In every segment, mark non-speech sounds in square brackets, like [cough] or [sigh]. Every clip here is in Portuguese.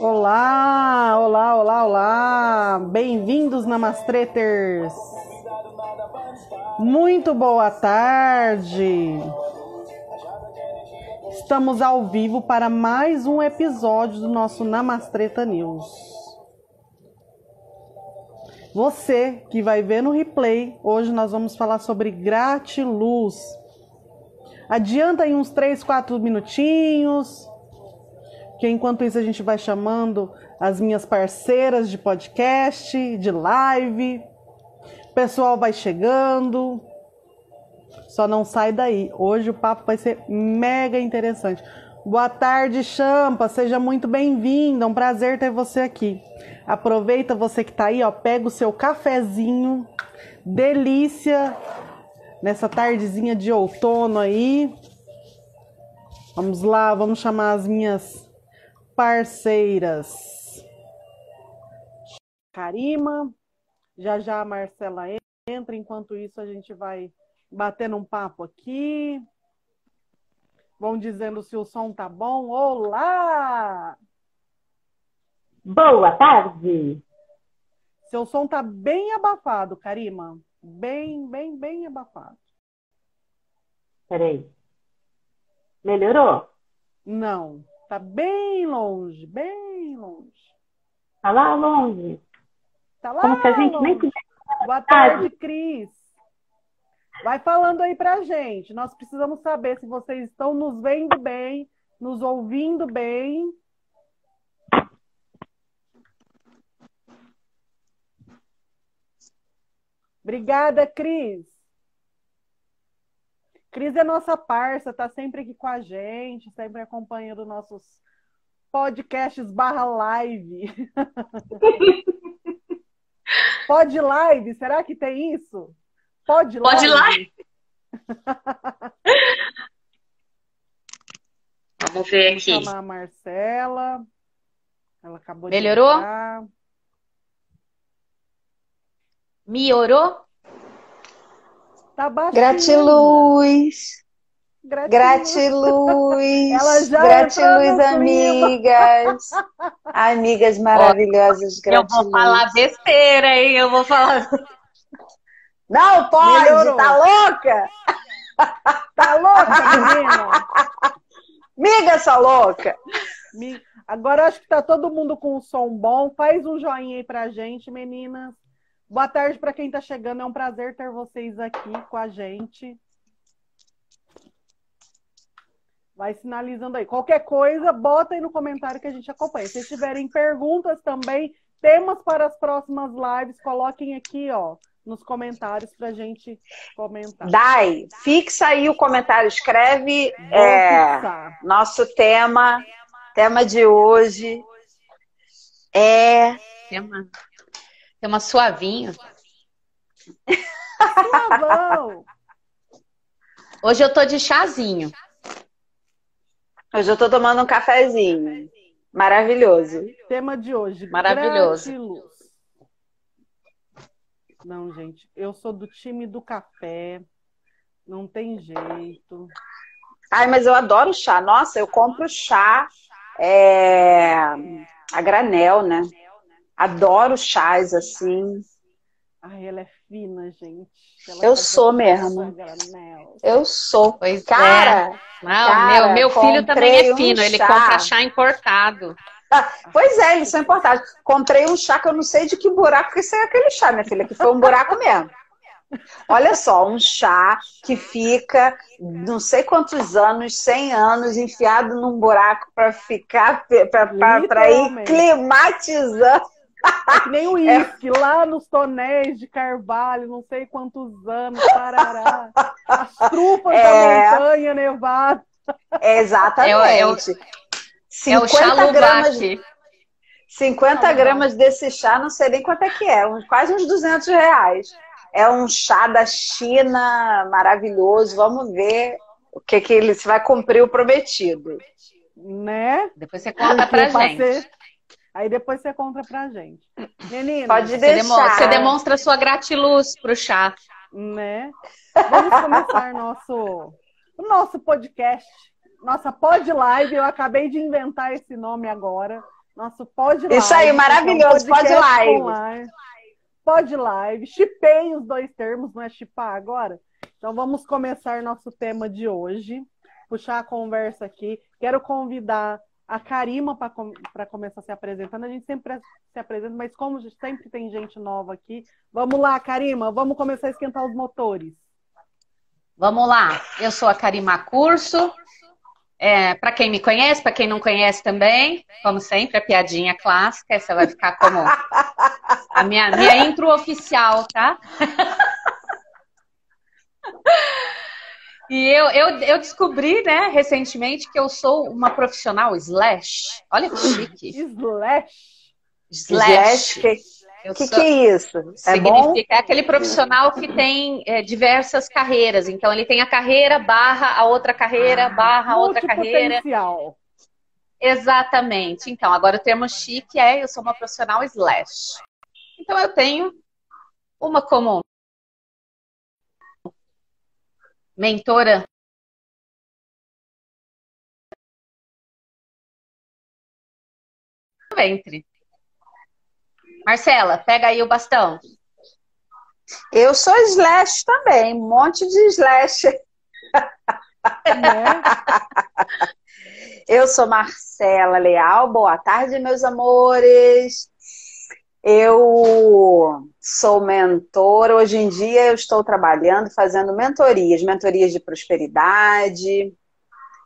Olá, olá, olá, olá! Bem-vindos, Namastreters! Muito boa tarde! Estamos ao vivo para mais um episódio do nosso Namastreta News. Você que vai ver no replay, hoje nós vamos falar sobre gratiluz. Adianta aí uns 3, 4 minutinhos, que enquanto isso a gente vai chamando as minhas parceiras de podcast, de live. O pessoal vai chegando. Só não sai daí. Hoje o papo vai ser mega interessante. Boa tarde, Champa. Seja muito bem-vinda. É um prazer ter você aqui. Aproveita você que tá aí, ó, pega o seu cafezinho. Delícia nessa tardezinha de outono aí. Vamos lá, vamos chamar as minhas parceiras. Karima, já já a Marcela entra, enquanto isso a gente vai batendo um papo aqui. Vão dizendo se o som tá bom. Olá! Boa tarde! Seu som tá bem abafado, Karima. Bem, bem, bem abafado. Peraí. Melhorou? Não. Tá bem longe, bem longe. Tá lá longe. Tá lá Como se a gente longe. nem. Boa tarde, Cris. Vai falando aí pra gente. Nós precisamos saber se vocês estão nos vendo bem, nos ouvindo bem. Obrigada, Cris. Cris é nossa parça, tá sempre aqui com a gente, sempre acompanhando nossos podcasts barra live. [laughs] Pod live, será que tem isso? Pod live? Pode ir lá? Vamos ver Vou aqui. chamar a Marcela. Ela acabou Melhorou? de entrar. Melhorou? Tá baixinho. Gratiluz, Gratiluz. gratiluz, Ela já gratiluz, amigas, amigas maravilhosas, Eu vou gratiluz. falar besteira, hein? Eu vou falar. Não pode, Melhorou. tá louca? Tá louca, menina? Miga, sua louca. Agora acho que tá todo mundo com o som bom. Faz um joinha aí pra gente, meninas. Boa tarde para quem tá chegando. É um prazer ter vocês aqui com a gente. Vai sinalizando aí. Qualquer coisa, bota aí no comentário que a gente acompanha. Se tiverem perguntas também, temas para as próximas lives, coloquem aqui, ó, nos comentários pra gente comentar. Dai, fixa aí o comentário, escreve é, nosso tema, tema de hoje é Tem uma, tem uma suavinho. Suavão. Hoje eu tô de chazinho. Hoje eu tô tomando um cafezinho. Maravilhoso. Tema de hoje. Maravilhoso. gratiluz. Não, gente, eu sou do time do café. Não tem jeito. Ai, mas eu adoro chá. Nossa, eu compro chá é, a granel, né? Adoro chás assim. Ai, ela é fina, gente. Ela Eu sou mesmo. Eu sou. Pois Cara, é. Não, cara, meu, meu filho também é um fino. Ele chá. compra chá importado. pois é, eles são importados. Comprei um chá que eu não sei de que buraco que isso é aquele chá, minha filha, que foi um buraco mesmo. Olha só, um chá que fica não sei quantos anos, 100 anos, enfiado num buraco para ficar, para ir climatizando. É que nem o uísque, lá nos tonéis de carvalho, não sei quantos anos, parará. As trufas É. da montanha nevada. Exatamente. É o- É o chá gramas, Lubac. 50 gramas desse chá, não sei nem quanto é que é, uns- quase uns 200 reais. É um chá da China maravilhoso. Vamos ver o que, que ele se vai cumprir o prometido. Né? Depois você conta pra gente. ser- Aí depois você conta pra gente. [clears throat] Menina, Pode Você, deixar. demo- você demonstra sua gratiluz pro chá. né? Vamos começar nosso, o nosso podcast, nossa pod live. Eu acabei de inventar esse nome agora. Nosso pod live. Isso aí, maravilhoso, é um pod live. Pod live. Chipei os dois termos, não é chipar agora? Então vamos começar nosso tema de hoje. Puxar a conversa aqui. Quero convidar a Karima para com começar se apresentando. A gente sempre se apresenta, mas como sempre tem gente nova aqui, vamos lá, Karima, vamos começar a esquentar os motores. Vamos lá. Eu sou a Karima Curso. É, para quem me conhece, para quem não conhece também, como sempre, a piadinha clássica, essa vai ficar como a minha, minha intro oficial, tá? [laughs] E eu, eu, eu descobri, né, recentemente, que eu sou uma profissional slash. Olha que chique. Slash. Slash. O que, que, é isso? É significa bom? é aquele profissional que tem é, diversas carreiras. Então ele tem a carreira barra a outra carreira Ah, barra a outra carreira. Multipotencial. Exatamente. Então agora o termo chique é eu sou uma profissional slash. Então eu tenho uma como mentora ventre. Marcela, pega aí o bastão. Eu sou slash também, um monte de slash. Né? [laughs] Eu sou Marcela Leal, boa tarde, meus amores. Eu sou mentora. Hoje em dia eu estou trabalhando, fazendo mentorias, mentorias de prosperidade.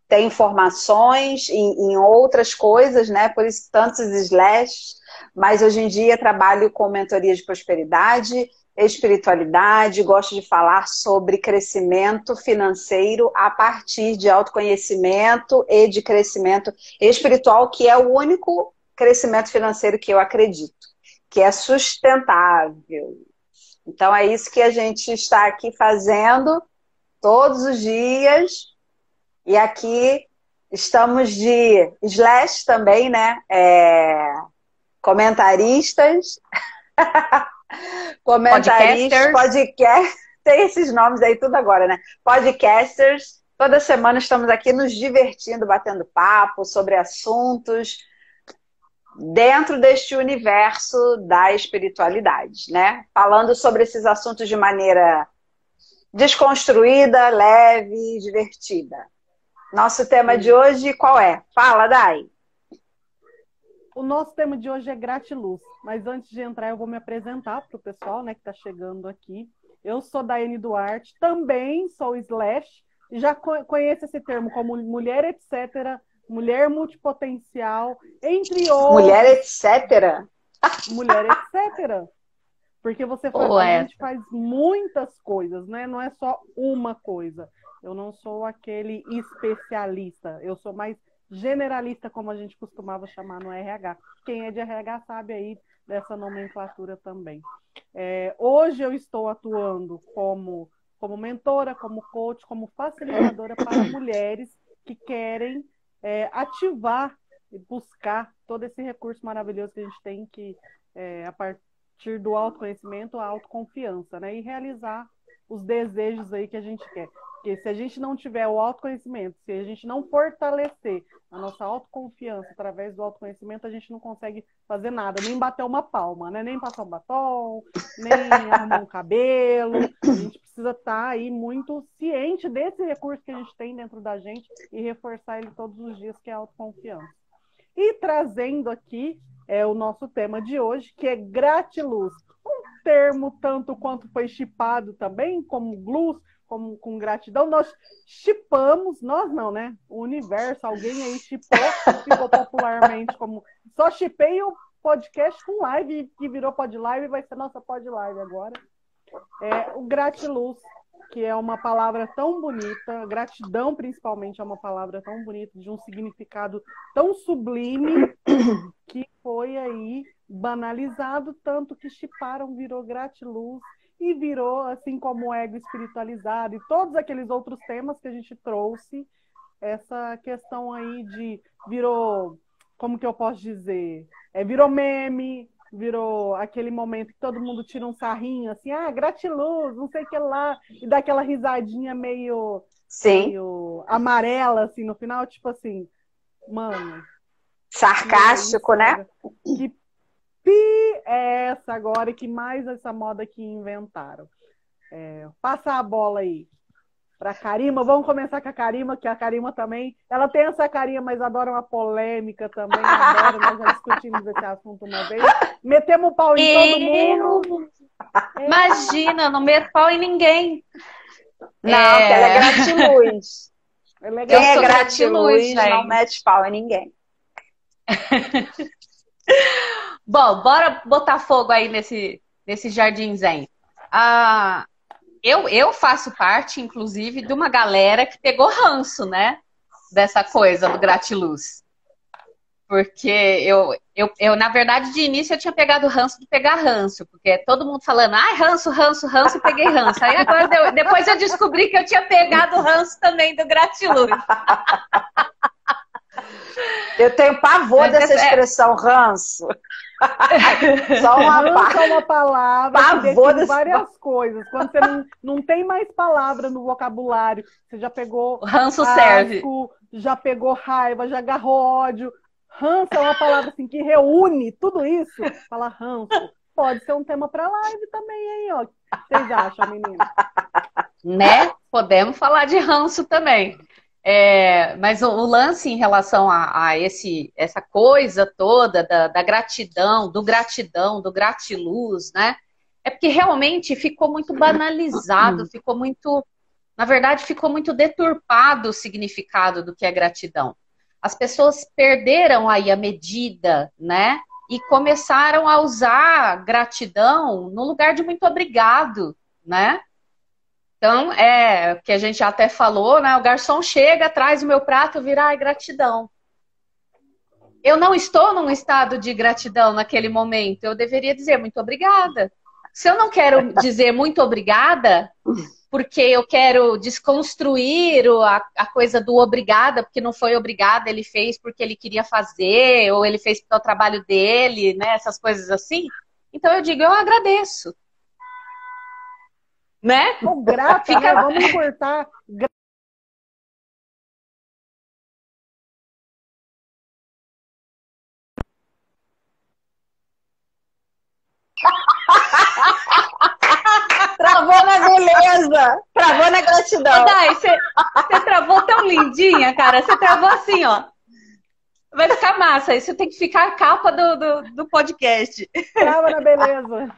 Tem formações em, em outras coisas, né? Por isso tantos slash. Mas hoje em dia trabalho com mentoria de prosperidade, espiritualidade, gosto de falar sobre crescimento financeiro a partir de autoconhecimento e de crescimento espiritual, que é o único crescimento financeiro que eu acredito, que é sustentável. Então é isso que a gente está aqui fazendo todos os dias. E aqui estamos de slash também, né? É comentaristas, [laughs] comentaristas, podcast, [laughs] tem esses nomes aí tudo agora, né? Podcasters. Toda semana estamos aqui nos divertindo, batendo papo sobre assuntos dentro deste universo da espiritualidade, né? Falando sobre esses assuntos de maneira desconstruída, leve, divertida. Nosso tema de hoje qual é? Fala, Dai. O nosso tema de hoje é gratiluz, mas antes de entrar eu vou me apresentar para o pessoal né, que está chegando aqui. Eu sou Daiane Duarte, também sou slash, e já conheço esse termo como mulher etc., mulher multipotencial, entre outros. Mulher etc. Mulher etc. Porque você faz, Ou a gente faz muitas coisas, né? Não é só uma coisa. Eu não sou aquele especialista, eu sou mais generalista, como a gente costumava chamar no RH. Quem é de RH sabe aí dessa nomenclatura também. É, hoje eu estou atuando como, como mentora, como coach, como facilitadora para [coughs] mulheres que querem é, ativar e buscar todo esse recurso maravilhoso que a gente tem que, é, a partir do autoconhecimento, a autoconfiança, né? E realizar os desejos aí que a gente quer. Porque se a gente não tiver o autoconhecimento, se a gente não fortalecer a nossa autoconfiança através do autoconhecimento, a gente não consegue fazer nada, nem bater uma palma, né? Nem passar um batom, nem [laughs] arrumar um cabelo. A gente precisa estar aí muito ciente desse recurso que a gente tem dentro da gente e reforçar ele todos os dias, que é a autoconfiança. E trazendo aqui é o nosso tema de hoje, que é gratiluz. Termo tanto quanto foi chipado também, como glus, como com gratidão, nós chipamos, nós não, né? O universo, alguém aí chipou, [laughs] ficou popularmente como. Só chipei o podcast com live, que virou pod live, vai ser nossa pod live agora. É, o gratiluz, que é uma palavra tão bonita, gratidão principalmente é uma palavra tão bonita, de um significado tão sublime, que foi aí banalizado, tanto que chiparam, virou gratiluz e virou, assim como o ego espiritualizado e todos aqueles outros temas que a gente trouxe, essa questão aí de virou, como que eu posso dizer? É, virou meme, virou aquele momento que todo mundo tira um sarrinho, assim, ah, gratiluz, não sei o que lá, e dá aquela risadinha meio, Sim. meio amarela, assim, no final, tipo assim, mano, Sarcástico, né? Que pi é essa agora e que mais essa moda que inventaram? É, passa a bola aí para Karima. Vamos começar com a Karima, que a Karima também, ela tem essa carinha, mas adora uma polêmica também, adora, nós já discutimos esse assunto uma vez. Metemos o pau em todo mundo. Imagina, não meto pau em ninguém. Não, é... que ela é gratiluz. Ela é Quem é gratiluz não mete pau em ninguém. [laughs] Bom, bora botar fogo aí nesse, nesse jardim zen. Ah, eu, eu faço parte, inclusive, de uma galera que pegou ranço, né? Dessa coisa do gratiluz. Porque eu, eu, eu, na verdade, de início eu tinha pegado ranço de pegar ranço, porque todo mundo falando, ai, ranço, ranço, ranço, peguei ranço. Aí agora, depois eu descobri que eu tinha pegado ranço também do gratiluz. Eu tenho pavor Mas dessa é... expressão ranço. Só uma, é uma palavra pavor que várias coisas. Quando você não, não tem mais palavra no vocabulário, você já pegou ranço asco, serve. já pegou raiva, já agarrou ódio. Ranço é uma palavra assim que reúne tudo isso. Fala ranço. Pode ser um tema para live também, hein? Ó. O que vocês acham, menina? Né? Podemos falar de ranço também. É, mas o, o, lance em relação a, a, esse, essa coisa toda da, da, gratidão, do gratidão, do gratiluz, né? É porque realmente ficou muito banalizado, ficou muito, na verdade, ficou muito deturpado o significado do que é gratidão. As pessoas perderam aí a medida, né? E começaram a usar gratidão no lugar de muito obrigado, né? Então, é que a gente já até falou, né? O garçom chega, traz o meu prato, vira, ai, gratidão. Eu não estou num estado de gratidão naquele momento. Eu deveria dizer muito obrigada. Se eu não quero [laughs] dizer muito obrigada, porque eu quero desconstruir a, a coisa do obrigada, porque não foi obrigada, ele fez porque ele queria fazer, ou ele fez porque é o trabalho dele, né? Essas coisas assim. Então eu digo, eu agradeço né? Tô grata, Fica... né? Vamos cortar. [laughs] Travou na beleza! Travou na gratidão. Dai, você travou tão lindinha, cara. Você travou assim, ó. Vai ficar massa. Isso tem que ficar a capa do, do, do podcast. Trava na beleza.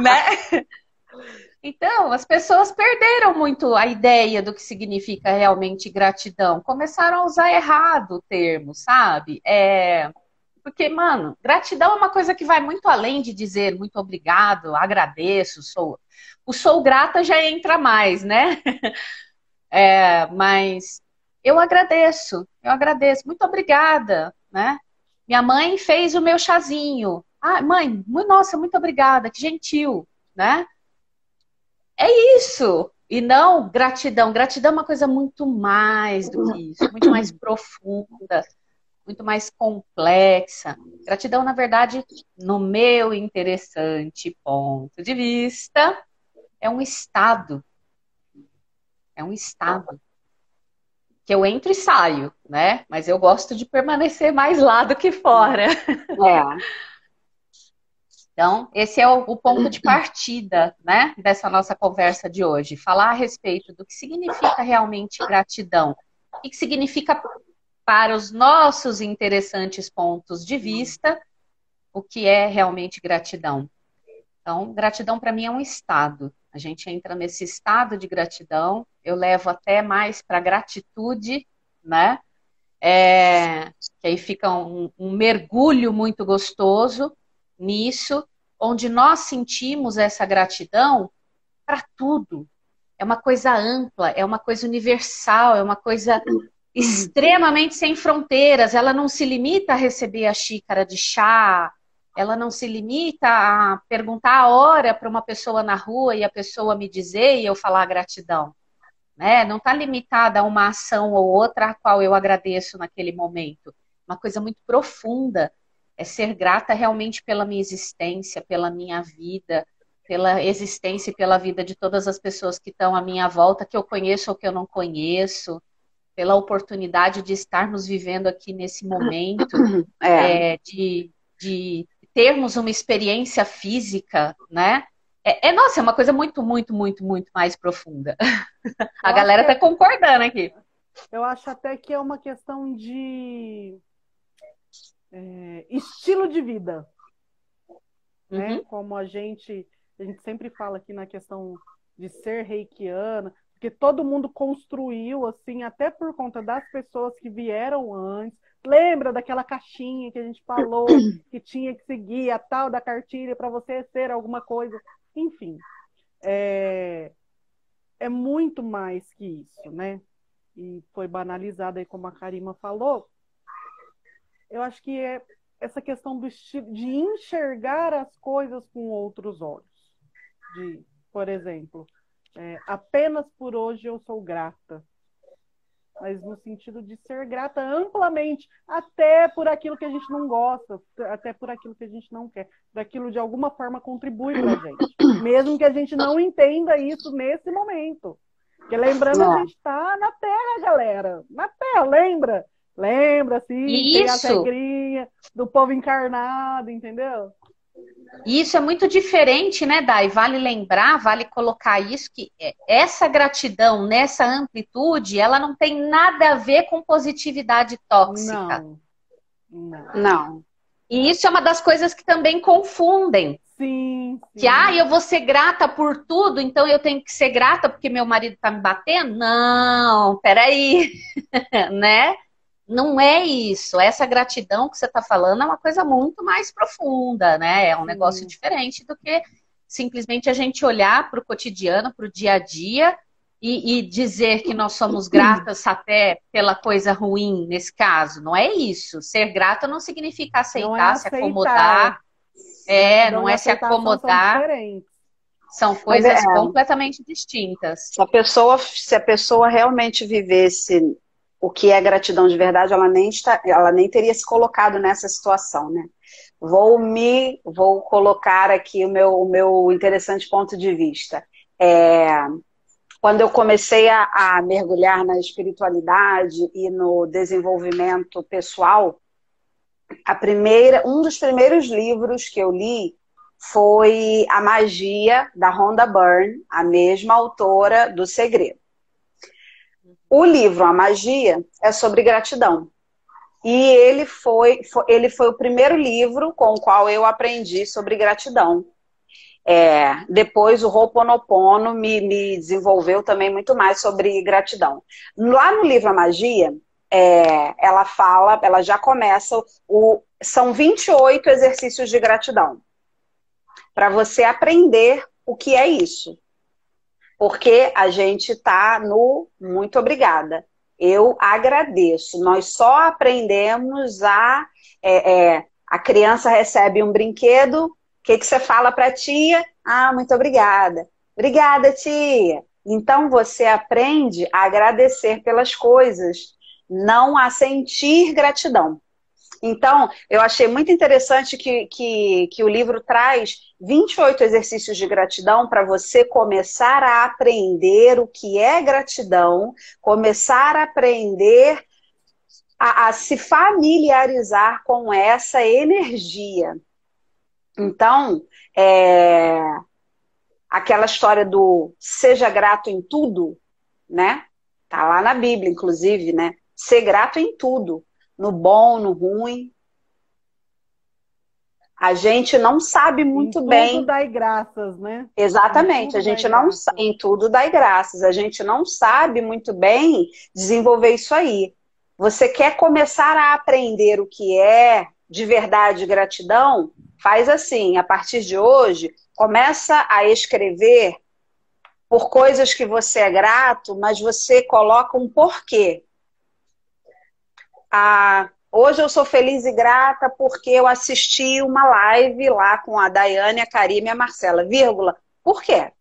né? [laughs] Então, as pessoas perderam muito a ideia do que significa realmente gratidão. Começaram a usar errado o termo, sabe? É... Porque, mano, gratidão é uma coisa que vai muito além de dizer muito obrigado, agradeço, sou. O sou grata já entra mais, né? [laughs] É, mas eu agradeço, eu agradeço, muito obrigada, né? Minha mãe fez o meu chazinho. Ah, mãe, nossa, muito obrigada, que gentil, né? É isso. E não gratidão. Gratidão é uma coisa muito mais do que isso, muito mais profunda, muito mais complexa. Gratidão, na verdade, no meu interessante ponto de vista, é um estado. É um estado. Que eu entro e saio, né? Mas eu gosto de permanecer mais lá do que fora. É. Então, esse é o, ponto de partida, né, dessa nossa conversa de hoje. Falar a respeito do que significa realmente gratidão. O que significa para os nossos interessantes pontos de vista o que é realmente gratidão. Então, gratidão para mim é um estado. A gente entra nesse estado de gratidão, eu levo até mais para gratitude, né? É, que aí fica um, um mergulho muito gostoso nisso, onde nós sentimos essa gratidão para tudo. É uma coisa ampla, é uma coisa universal, é uma coisa extremamente sem fronteiras. Ela não se limita a receber a xícara de chá, ela não se limita a perguntar a hora para uma pessoa na rua e a pessoa me dizer e eu falar gratidão. Né? Não está limitada a uma ação ou outra a qual eu agradeço naquele momento. Uma coisa muito profunda é ser grata realmente pela minha existência, pela minha vida, pela existência e pela vida de todas as pessoas que estão à minha volta, que eu conheço ou que eu não conheço, pela oportunidade de estarmos vivendo aqui nesse momento, [coughs] É. é, de, de termos uma experiência física, né? É, é, nossa, é uma coisa muito, muito, muito, muito mais profunda. [laughs] A Eu galera tá concordando aqui. Eu acho até que é uma questão de é, estilo de vida, né? Uhum. Como a gente, a gente sempre fala aqui na questão de ser reikiana, porque todo mundo construiu assim, até por conta das pessoas que vieram antes. Lembra daquela caixinha que a gente falou [clears throat] que tinha que seguir a tal da cartilha para você ser alguma coisa? Enfim, é, é muito mais que isso, né? E foi banalizado aí, como a Karima falou. Eu acho que é essa questão do de enxergar as coisas com outros olhos. De, por exemplo, é, apenas por hoje eu sou grata. Mas no sentido de ser grata amplamente, até por aquilo que a gente não gosta, até por aquilo que a gente não quer. Daquilo de alguma forma contribui para a gente. Mesmo que a gente não entenda isso nesse momento. Porque lembrando, a gente está na Terra, galera. Na Terra, lembra? Lembra, sim, tem as Isso. regrinhas do povo encarnado, entendeu? E isso é muito diferente, né, Dai? Vale lembrar, vale colocar isso, que é, essa gratidão nessa amplitude, ela não tem nada a ver com positividade tóxica. Não. Não. Não. E isso é uma das coisas que também confundem. Sim, sim. Que, ah, eu vou ser grata por tudo, então eu tenho que ser grata porque meu marido tá me batendo? Não, peraí, [laughs] né? Não é isso. Essa gratidão que você está falando é uma coisa muito mais profunda, né? É um negócio diferente do que simplesmente a gente olhar para o cotidiano, para o dia a dia e, e dizer que nós somos gratas até pela coisa ruim nesse caso. Não é isso. Ser grata não significa aceitar, Não é se acomodar. É, Gratidão não e é se são acomodar. diferentes. São coisas é. completamente distintas. Se a pessoa, se a pessoa realmente vivesse o que é gratidão de verdade, ela nem, está, ela nem teria se colocado nessa situação, né? Vou me, vou colocar aqui o meu, o meu interessante ponto de vista. É, quando eu comecei a, a mergulhar na espiritualidade e no desenvolvimento pessoal, a primeira, um dos primeiros livros que eu li foi A Magia, da Rhonda Byrne, a mesma autora do Segredo. O livro A Magia é sobre gratidão. E ele foi, foi- ele foi o primeiro livro com o qual eu aprendi sobre gratidão. É, depois o Ho'oponopono me, me desenvolveu também muito mais sobre gratidão. Lá no livro A Magia, é, ela fala, ela já começa, o, são 28 exercícios de gratidão para você aprender o que é isso. Porque a gente está no muito obrigada. Eu agradeço. Nós só aprendemos a. é, é, a criança recebe um brinquedo, o que, que você fala para a tia? Ah, muito obrigada. Obrigada, tia. Então você aprende a agradecer pelas coisas, não a sentir gratidão. Então, eu achei muito interessante que, que, que o livro traz 28 exercícios de gratidão para você começar a aprender o que é gratidão, começar a aprender a, a se familiarizar com essa energia. Então, é, aquela história do seja grato em tudo, né? Tá lá na Bíblia, inclusive, né? Ser grato em tudo no bom, no ruim. A gente não sabe muito em bem. Tudo dai graças, né? Exatamente, tudo a gente não graças. em tudo dá graças. A gente não sabe muito bem desenvolver isso aí. Você quer começar a aprender o que é de verdade gratidão? Faz assim, a partir de hoje, começa a escrever por coisas que você é grato, mas você coloca um porquê. Ah, hoje eu sou feliz e grata porque eu assisti uma live lá com a Daiane, a Karime e a Marcela, vírgula. Por quê?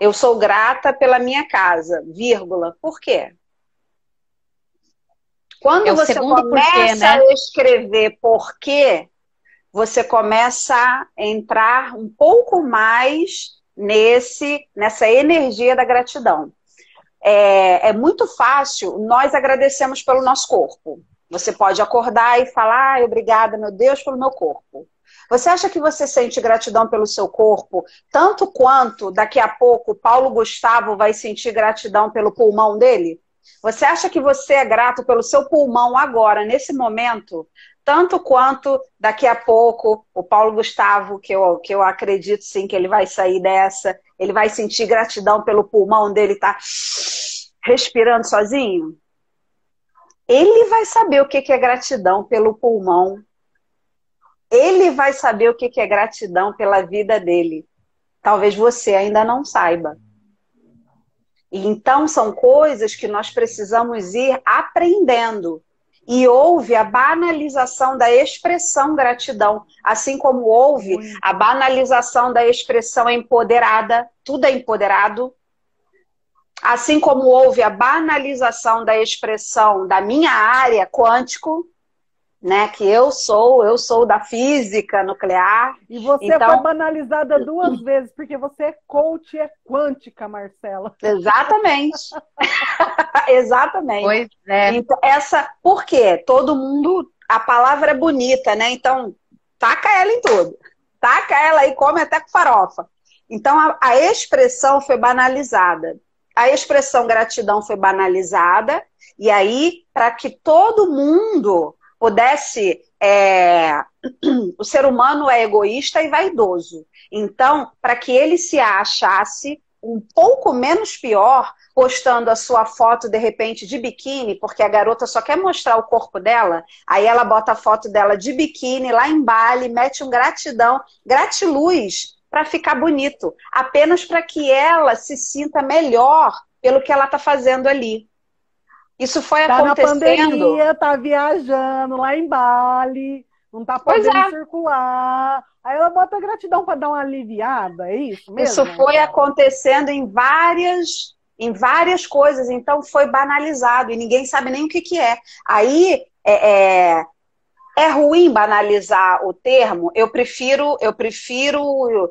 Eu sou grata pela minha casa, vírgula. Por quê? Quando É você começa porquê, né? a escrever porquê, você começa a entrar um pouco mais nesse nessa energia da gratidão. É, é muito fácil, nós agradecemos pelo nosso corpo. Você pode acordar e falar, obrigada, meu Deus, pelo meu corpo. Você acha que você sente gratidão pelo seu corpo, tanto quanto daqui a pouco Paulo Gustavo vai sentir gratidão pelo pulmão dele? Você acha que você é grato pelo seu pulmão agora, nesse momento, tanto quanto daqui a pouco o Paulo Gustavo, que eu, que eu acredito sim que ele vai sair dessa, ele vai sentir gratidão pelo pulmão dele estar tá respirando sozinho? Ele vai saber o que é gratidão pelo pulmão. Ele vai saber o que é gratidão pela vida dele. Talvez você ainda não saiba. Então, são coisas que nós precisamos ir aprendendo e houve a banalização da expressão gratidão, assim como houve a banalização da expressão empoderada, tudo é empoderado, assim como houve a banalização da expressão da minha área quântico, né, que eu sou, eu sou da física nuclear. E você então... foi banalizada duas vezes, porque você é coach é quântica, Marcela. Exatamente. [laughs] Exatamente. Pois é. Então, essa, por quê? Todo mundo, a palavra é bonita, né? Então, taca ela em tudo. Taca ela e come até com farofa. Então, a, a expressão foi banalizada. A expressão gratidão foi banalizada, e aí, para que todo mundo pudesse. É... [clears throat] o ser humano é egoísta e vaidoso. Então, para que ele se achasse um pouco menos pior, postando a sua foto de repente de biquíni, porque a garota só quer mostrar o corpo dela, aí ela bota a foto dela de biquíni lá em Bali, mete um gratidão, gratiluz para ficar bonito, apenas para que ela se sinta melhor pelo que ela está fazendo ali. Isso foi tá acontecendo. Na pandemia, tá viajando lá em Bali, não tá podendo é. circular. Aí ela bota gratidão para dar uma aliviada, é isso mesmo? Isso foi acontecendo em várias em várias coisas, então foi banalizado e ninguém sabe nem o que, que é. Aí é, é, é ruim banalizar o termo. Eu prefiro eu prefiro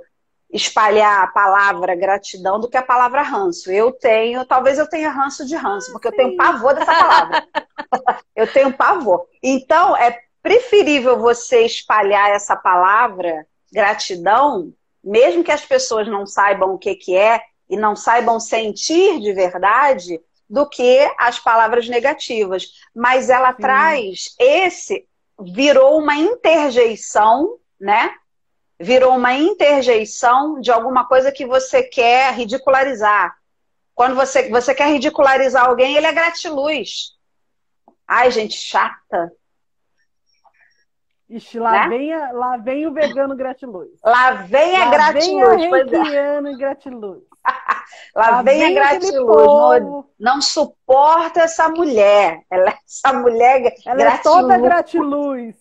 espalhar a palavra gratidão do que a palavra ranço. Eu tenho, talvez eu tenha ranço de ranço, porque eu tenho pavor dessa palavra. [laughs] eu tenho pavor. Então, é preferível você espalhar essa palavra gratidão, mesmo que as pessoas não saibam o que, que é e não saibam sentir de verdade, do que as palavras negativas. Mas ela Sim. traz esse, virou uma interjeição, né? Virou uma interjeição de alguma coisa que você quer ridicularizar. Quando você, você quer ridicularizar alguém, ele é gratiluz. Ai, gente, chata. Ixi, lá, né? vem, a, lá vem o vegano gratiluz. Lá vem a lá gratiluz. Vem a é. gratiluz. [laughs] lá, lá, vem, vem a gratiluz. Não, não, suporta essa mulher. Ela, essa mulher Ela gratiluz. é toda gratiluz.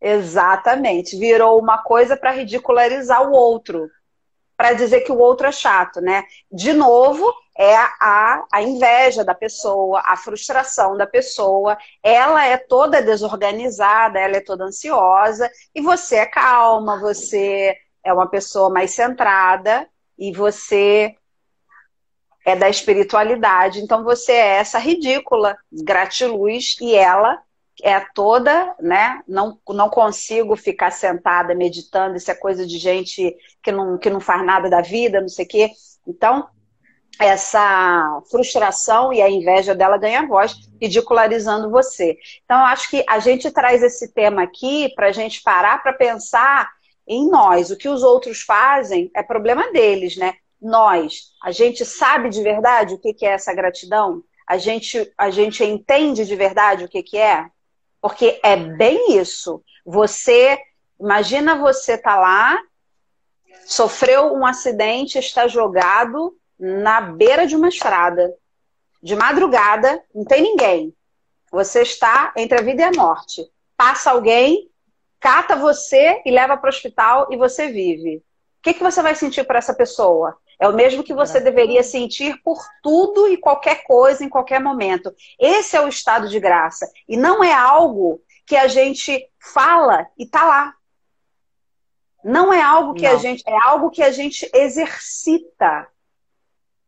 Exatamente. Virou uma coisa para ridicularizar o outro, para dizer que o outro é chato, né? De novo, é a, a inveja da pessoa, a frustração da pessoa. Ela é toda desorganizada, ela é toda ansiosa, e você é calma, você é uma pessoa mais centrada, e você é da espiritualidade, então você é essa ridícula, gratiluz, e ela é toda, né? Não, não consigo ficar sentada meditando, isso é coisa de gente que não, que não faz nada da vida, não sei o quê. Então, essa frustração e a inveja dela ganha voz, ridicularizando você. Então, eu acho que a gente traz esse tema aqui para a gente parar para pensar em nós. O que os outros fazem é problema deles, né? Nós, a gente sabe de verdade o que é essa gratidão? A gente, a gente entende de verdade o que, que é? Porque é bem isso. Você, imagina você tá lá, sofreu um acidente, está jogado na beira de uma estrada. De madrugada, não tem ninguém. Você está entre a vida e a morte. Passa alguém, cata você e leva para o hospital e você vive. O que, que você vai sentir por essa pessoa? É o mesmo que você deveria sentir por tudo e qualquer coisa em qualquer momento. Esse é o estado de graça. E não é algo que a gente fala e tá lá. Não é algo que não. a gente. É algo que a gente exercita.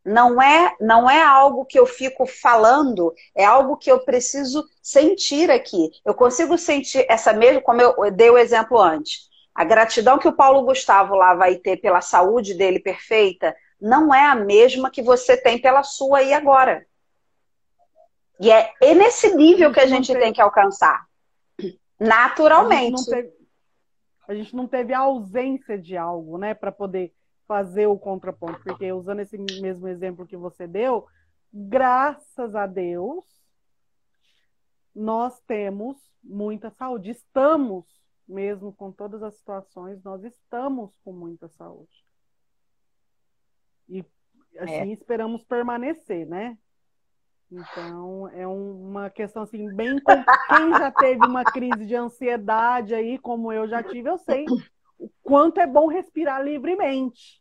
Não é, não é algo que eu fico falando, é algo que eu preciso sentir aqui. Eu consigo sentir essa mesma, como eu dei o exemplo antes. A gratidão que o Paulo Gustavo lá vai ter pela saúde dele perfeita não é a mesma que você tem pela sua aí agora. E é, é nesse nível que a gente tem que alcançar. Naturalmente. A gente, teve, a gente não teve ausência de algo, né, para poder fazer o contraponto, porque usando esse mesmo exemplo que você deu, graças a Deus, nós temos muita saúde. Estamos, mesmo com todas as situações, nós estamos com muita saúde. E assim é. esperamos permanecer, né? Então, é uma questão assim, bem. [laughs] Quem já teve uma crise de ansiedade aí, como eu já tive, eu sei o quanto é bom respirar livremente.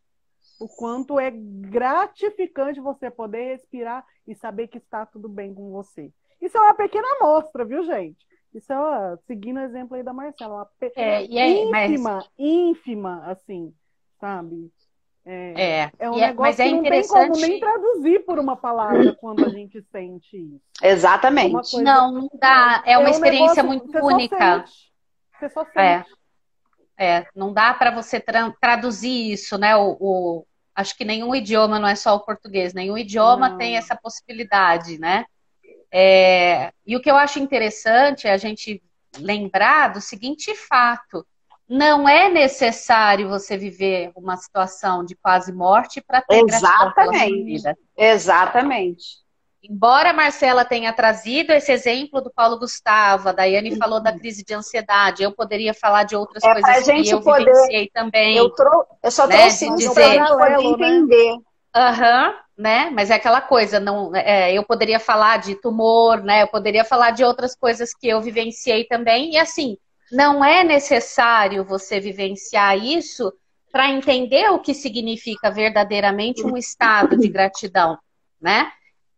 O quanto é gratificante você poder respirar e saber que está tudo bem com você. Isso é uma pequena amostra, viu, gente? Isso é, uma, seguindo o exemplo aí da Marcela, uma pe... é, aí, ínfima, mas... ínfima, assim, sabe? É, é, é um é, negócio mas é que não tem como nem traduzir por uma palavra [coughs] quando a gente sente isso. Exatamente. Coisa... Não, não dá. É uma é um experiência negócio, muito única. Você só sente. É. É, não dá para você tra traduzir isso, né? O, o, acho que nenhum idioma, não é só o português, nenhum idioma não. tem essa possibilidade, né? É, e o que eu acho interessante é a gente lembrar do seguinte fato: não é necessário você viver uma situação de quase morte para ter Exatamente. vida. Exatamente. Embora a Marcela tenha trazido esse exemplo do Paulo Gustavo, a Daiane uhum. falou da crise de ansiedade, eu poderia falar de outras é coisas que eu poder, vivenciei também. Eu, trou eu só né? trouxe isso para né? entender. Aham, uhum, né? Mas é aquela coisa, não, é, eu poderia falar de tumor, né? Eu poderia falar de outras coisas que eu vivenciei também, e assim, não é necessário você vivenciar isso para entender o que significa verdadeiramente um estado de gratidão, né?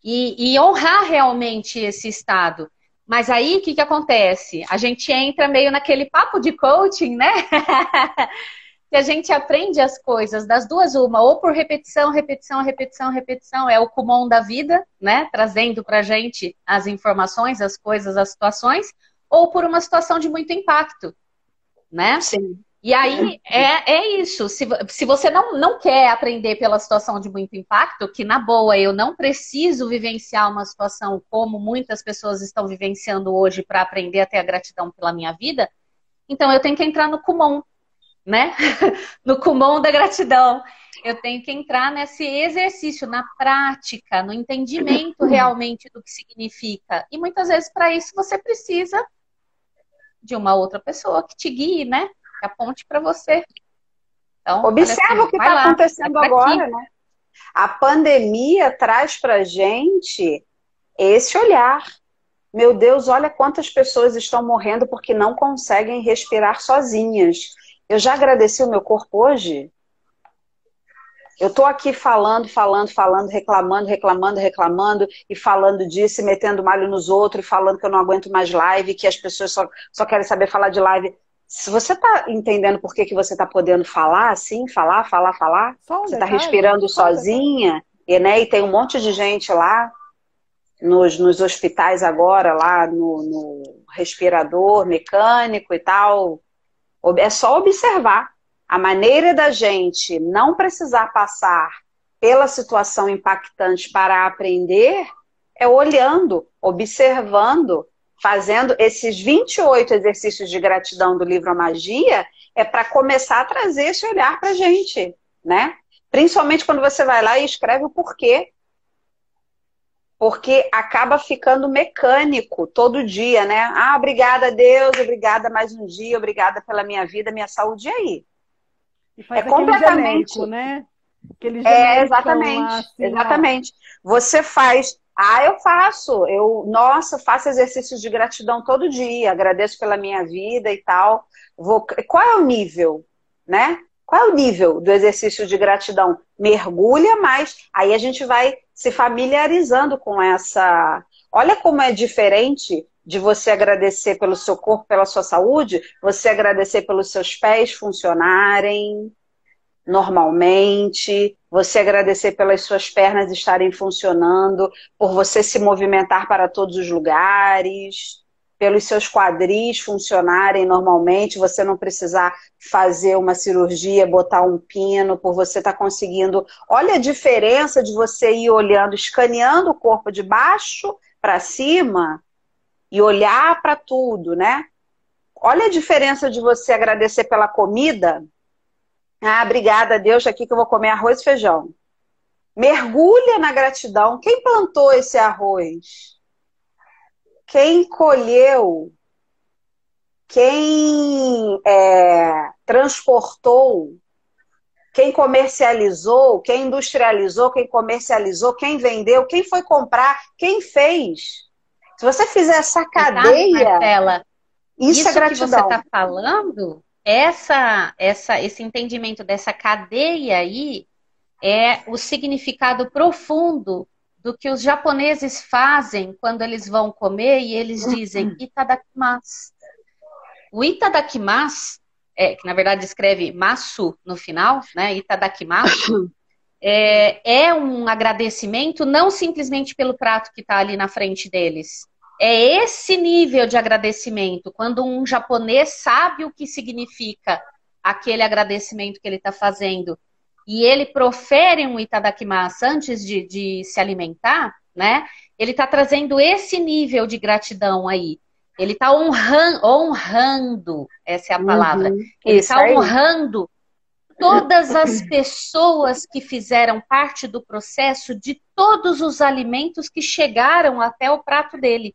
E, e honrar realmente esse estado. Mas aí o que, que acontece? A gente entra meio naquele papo de coaching, né? [laughs] que a gente aprende as coisas das duas uma, ou por repetição, repetição, repetição, repetição, é o comum da vida, né? Trazendo pra gente as informações, as coisas, as situações, ou por uma situação de muito impacto, né? Sim. E aí é, é isso. Se, se você não, não quer aprender pela situação de muito impacto, que na boa eu não preciso vivenciar uma situação como muitas pessoas estão vivenciando hoje para aprender a ter a gratidão pela minha vida, então eu tenho que entrar no Kumon, né? [laughs] no Kumon da gratidão. Eu tenho que entrar nesse exercício, na prática, no entendimento [clears throat] realmente do que significa. E muitas vezes, para isso, você precisa de uma outra pessoa que te guie, né? Que aponte para você. Então, Observa assim, o que está acontecendo agora, aqui. né? A pandemia traz para gente esse olhar. Meu Deus, olha quantas pessoas estão morrendo porque não conseguem respirar sozinhas. Eu já agradeci o meu corpo hoje? Eu estou aqui falando, falando, falando, reclamando, reclamando, reclamando, e falando disso, e metendo malho nos outros, e falando que eu não aguento mais live, que as pessoas só, só querem saber falar de live. Se você está entendendo por que, que você está podendo falar assim, falar, falar, falar, você está respirando sozinha, e, né, e tem um monte de gente lá nos, nos hospitais agora, lá no, no respirador mecânico e tal. É só observar a maneira da gente não precisar passar pela situação impactante para aprender é olhando, observando, fazendo esses 28 exercícios de gratidão do livro A Magia, é para começar a trazer esse olhar para a gente, né? Principalmente quando você vai lá e escreve o porquê. Porque acaba ficando mecânico todo dia, né? Ah, obrigada, Deus, obrigada mais um dia, obrigada pela minha vida, minha saúde, e aí? é completamente, genérico, né? É, exatamente, lá, assim, exatamente. Ó. Você faz, ah, eu faço, eu, nossa, faço exercícios de gratidão todo dia, agradeço pela minha vida e tal. Vou, qual é o nível, né? Qual é o nível do exercício de gratidão? Mergulha mais, aí a gente vai se familiarizando com essa. Olha como é diferente de você agradecer pelo seu corpo, pela sua saúde, você agradecer pelos seus pés funcionarem normalmente, você agradecer pelas suas pernas estarem funcionando, por você se movimentar para todos os lugares, pelos seus quadris funcionarem normalmente, você não precisar fazer uma cirurgia, botar um pino, por você estar tá conseguindo. Olha a diferença de você ir olhando, escaneando o corpo de baixo para cima e olhar para tudo, né? Olha a diferença de você agradecer pela comida. Ah, obrigada, Deus, aqui que eu vou comer arroz e feijão. Mergulha na gratidão. Quem plantou esse arroz? Quem colheu? Quem é, transportou? Quem comercializou? Quem industrializou? Quem comercializou? Quem vendeu? Quem foi comprar? Quem fez? Se você fizer essa cadeia. Marcela, isso, isso é gratidão. que você está falando, essa, essa, esse entendimento dessa cadeia aí é o significado profundo do que os japoneses fazem quando eles vão comer e eles dizem itadakimasu. O itadakimasu, é, que na verdade escreve masu no final, né? Itadakimasu, é, é um agradecimento não simplesmente pelo prato que está ali na frente deles, é esse nível de agradecimento, quando um japonês sabe o que significa aquele agradecimento que ele está fazendo e ele profere um itadakimasu antes de, de se alimentar, né? Ele está trazendo esse nível de gratidão aí. Ele está honrando, honrando, essa é a palavra. Uhum, ele está honrando todas as pessoas que fizeram parte do processo de todos os alimentos que chegaram até o prato dele.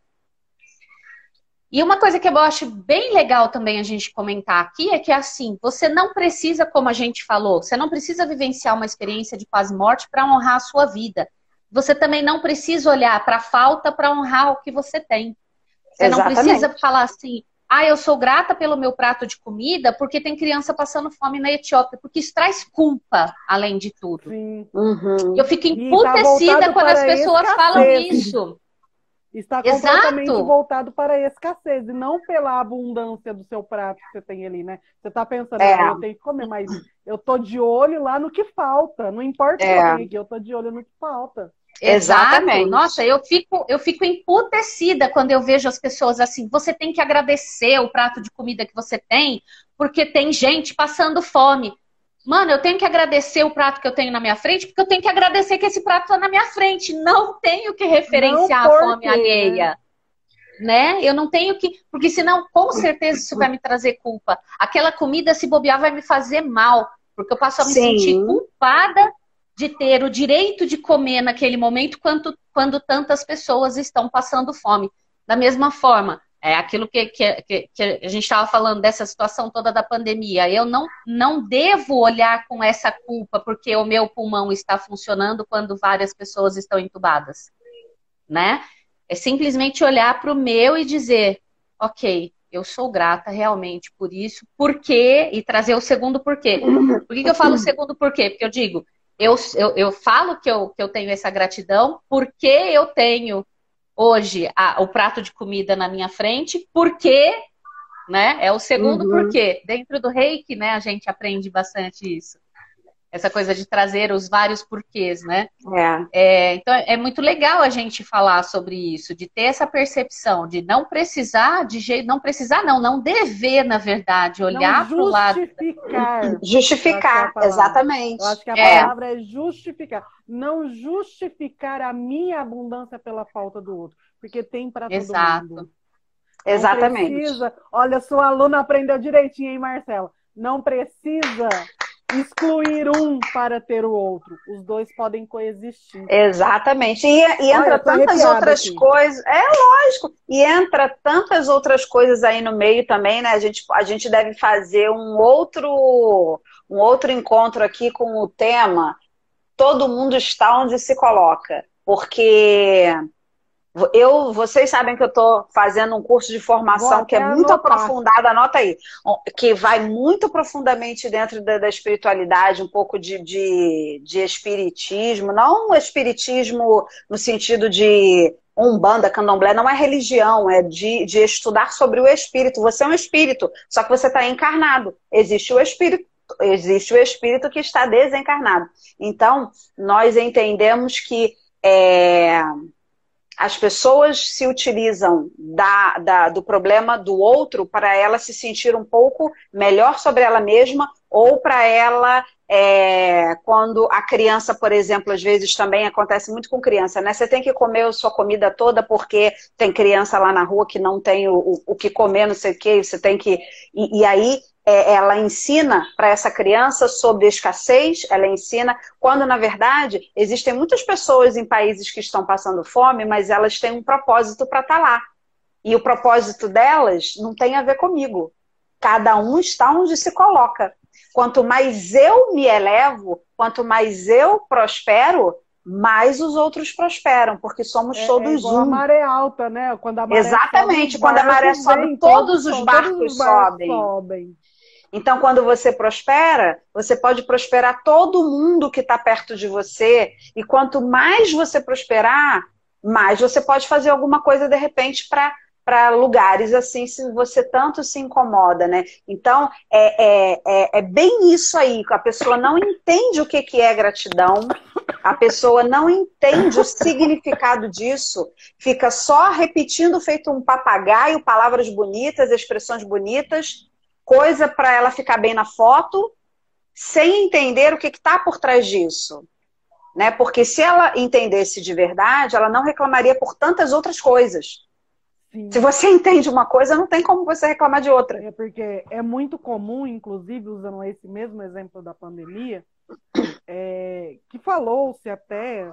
E uma coisa que eu acho bem legal também a gente comentar aqui é que assim, você não precisa, como a gente falou, você não precisa vivenciar uma experiência de quase morte para honrar a sua vida. Você também não precisa olhar para a falta para honrar o que você tem. Você Exatamente. não precisa falar assim, ah, eu sou grata pelo meu prato de comida porque tem criança passando fome na Etiópia, porque isso traz culpa, além de tudo. Uhum. Eu fico tá emputecida tá quando as pessoas falam isso. Está completamente Exato. voltado para a escassez e não pela abundância do seu prato que você tem ali, né? Você está pensando, é. ah, eu tenho que comer, mas eu tô de olho lá no que falta. Não importa é. o que eu tô de olho no que falta. Exatamente. Nossa, eu fico, eu fico emputecida quando eu vejo as pessoas assim. Você tem que agradecer o prato de comida que você tem, porque tem gente passando fome. Mano, eu tenho que agradecer o prato que eu tenho na minha frente, porque eu tenho que agradecer que esse prato está na minha frente. Não tenho que referenciar a fome alheia. Né? Eu não tenho que. Porque senão, com certeza, isso vai me trazer culpa. Aquela comida, se bobear, vai me fazer mal. Porque eu passo a me Sim. sentir culpada de ter o direito de comer naquele momento quando, quando tantas pessoas estão passando fome. Da mesma forma, é aquilo que, que, que a gente estava falando dessa situação toda da pandemia. Eu não, não devo olhar com essa culpa porque o meu pulmão está funcionando quando várias pessoas estão entubadas, né? É simplesmente olhar para o meu e dizer, ok, eu sou grata realmente por isso, por quê? E trazer o segundo porquê. Por que, que eu falo o segundo porquê? Porque eu digo, eu, eu, eu falo que eu, que eu tenho essa gratidão porque eu tenho hoje a, o prato de comida na minha frente, porque, né? É o segundo uhum. porquê. Dentro do reiki, né, a gente aprende bastante isso. Essa coisa de trazer os vários porquês, né? É. é. então é muito legal a gente falar sobre isso, de ter essa percepção, de não precisar, de jeito, não precisar, não, não dever, na verdade, olhar para o lado. Justificar. [laughs] Justificar, é exatamente. Eu acho que a é. palavra é justificar. Não justificar a minha abundância pela falta do outro. Porque tem para todo Exato. mundo. Não Exatamente. Precisa, olha, sua aluna aprendeu direitinho, hein, Marcela? Não precisa excluir um para ter o outro. Os dois podem coexistir. Exatamente. E, e entra Olha, tantas outras aqui. coisas. É lógico. E entra tantas outras coisas aí no meio também, né? A gente, a gente deve fazer um outro, um outro encontro aqui com o tema Todo mundo está onde se coloca. Porque eu, vocês sabem que eu estou fazendo um curso de formação que é muito anotar. aprofundado, anota aí, que vai muito profundamente dentro da, da espiritualidade, um pouco de, de, de, espiritismo, não um espiritismo no sentido de umbanda, candomblé, não é religião, é de, de estudar sobre o espírito. Você é um espírito, só que você está encarnado. Existe o espírito existe o espírito que está desencarnado. Então, nós entendemos que é, as pessoas se utilizam da, da, do problema do outro para ela se sentir um pouco melhor sobre ela mesma ou para ela é, quando a criança, por exemplo, às vezes também acontece muito com criança, né? Você tem que comer a sua comida toda porque tem criança lá na rua que não tem o, o, o que comer, não sei o que, você tem que. E, e aí é, ela ensina para essa criança sobre escassez, ela ensina, quando na verdade existem muitas pessoas em países que estão passando fome, mas elas têm um propósito para estar tá lá. E o propósito delas não tem a ver comigo. Cada um está onde se coloca. Quanto mais eu me elevo, quanto mais eu prospero, mais os outros prosperam, porque somos é, todos é um. a maré alta, né? Quando a maré Exatamente, sobe, quando a maré sobe, todos, os barcos, todos os barcos sobem. sobem. Então, quando você prospera, você pode prosperar todo mundo que está perto de você. E quanto mais você prosperar, mais você pode fazer alguma coisa de repente para para lugares assim, se você tanto se incomoda, né? Então, é, é, é, é, bem isso aí, a pessoa não entende o que, que é gratidão, a pessoa não entende o significado disso, fica só repetindo, feito um papagaio, palavras bonitas, expressões bonitas, coisa para ela ficar bem na foto, sem entender o que está por trás disso. Né? Porque se ela entendesse de verdade, ela não reclamaria por tantas outras coisas. Sim. Se você [laughs] entende uma coisa, não tem como você reclamar de outra. É porque é muito comum, inclusive, usando esse mesmo exemplo da pandemia, é, que falou-se até,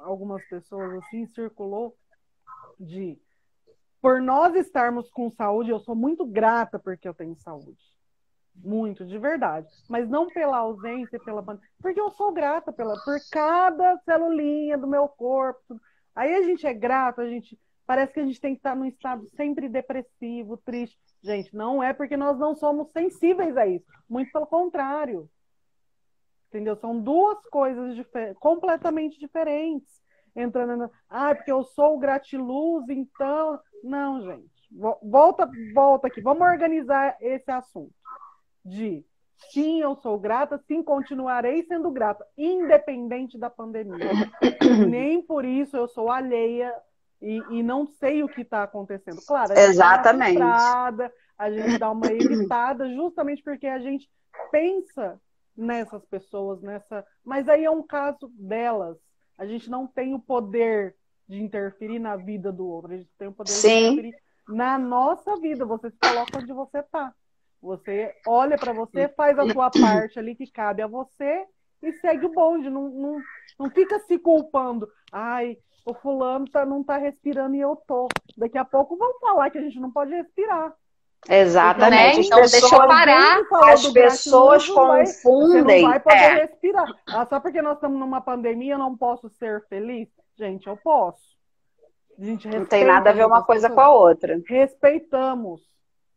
algumas pessoas assim, circulou, de por nós estarmos com saúde, eu sou muito grata porque eu tenho saúde. Muito, de verdade. Mas não pela ausência, pela porque eu sou grata pela, por cada celulinha do meu corpo. Aí a gente é grato, a gente parece que a gente tem que estar num estado sempre depressivo, triste. Gente, não é porque nós não somos sensíveis a isso. Muito pelo contrário. Entendeu? São duas coisas difer completamente diferentes. Entrando na... Ah, porque eu sou gratiluz, então. Não, gente. Volta, volta aqui. Vamos organizar esse assunto. De sim, eu sou grata, sim, continuarei sendo grata, independente da pandemia. [coughs] Nem por isso eu sou alheia e, e não sei o que está acontecendo. Claro, a gente Exatamente. Dá a gente dá uma evitada, justamente porque a gente pensa nessas pessoas, nessa. Mas aí é um caso delas. A gente não tem o poder de interferir na vida do outro. A gente tem o poder Sim. de interferir na nossa vida. Você se coloca onde você está. Você olha para você, faz a sua parte ali que cabe a você e segue o bonde. Não, não, não fica se culpando. Ai, o fulano tá, não tá respirando e eu tô. Daqui a pouco vão falar que a gente não pode respirar. Exatamente. Então, deixa eu parar. As pessoas confundem. Vai, você não vai poder é. respirar. Ah, só porque nós estamos numa pandemia, eu não posso ser feliz? Gente, eu posso. Gente, não tem nada a ver uma coisa com a outra. Respeitamos,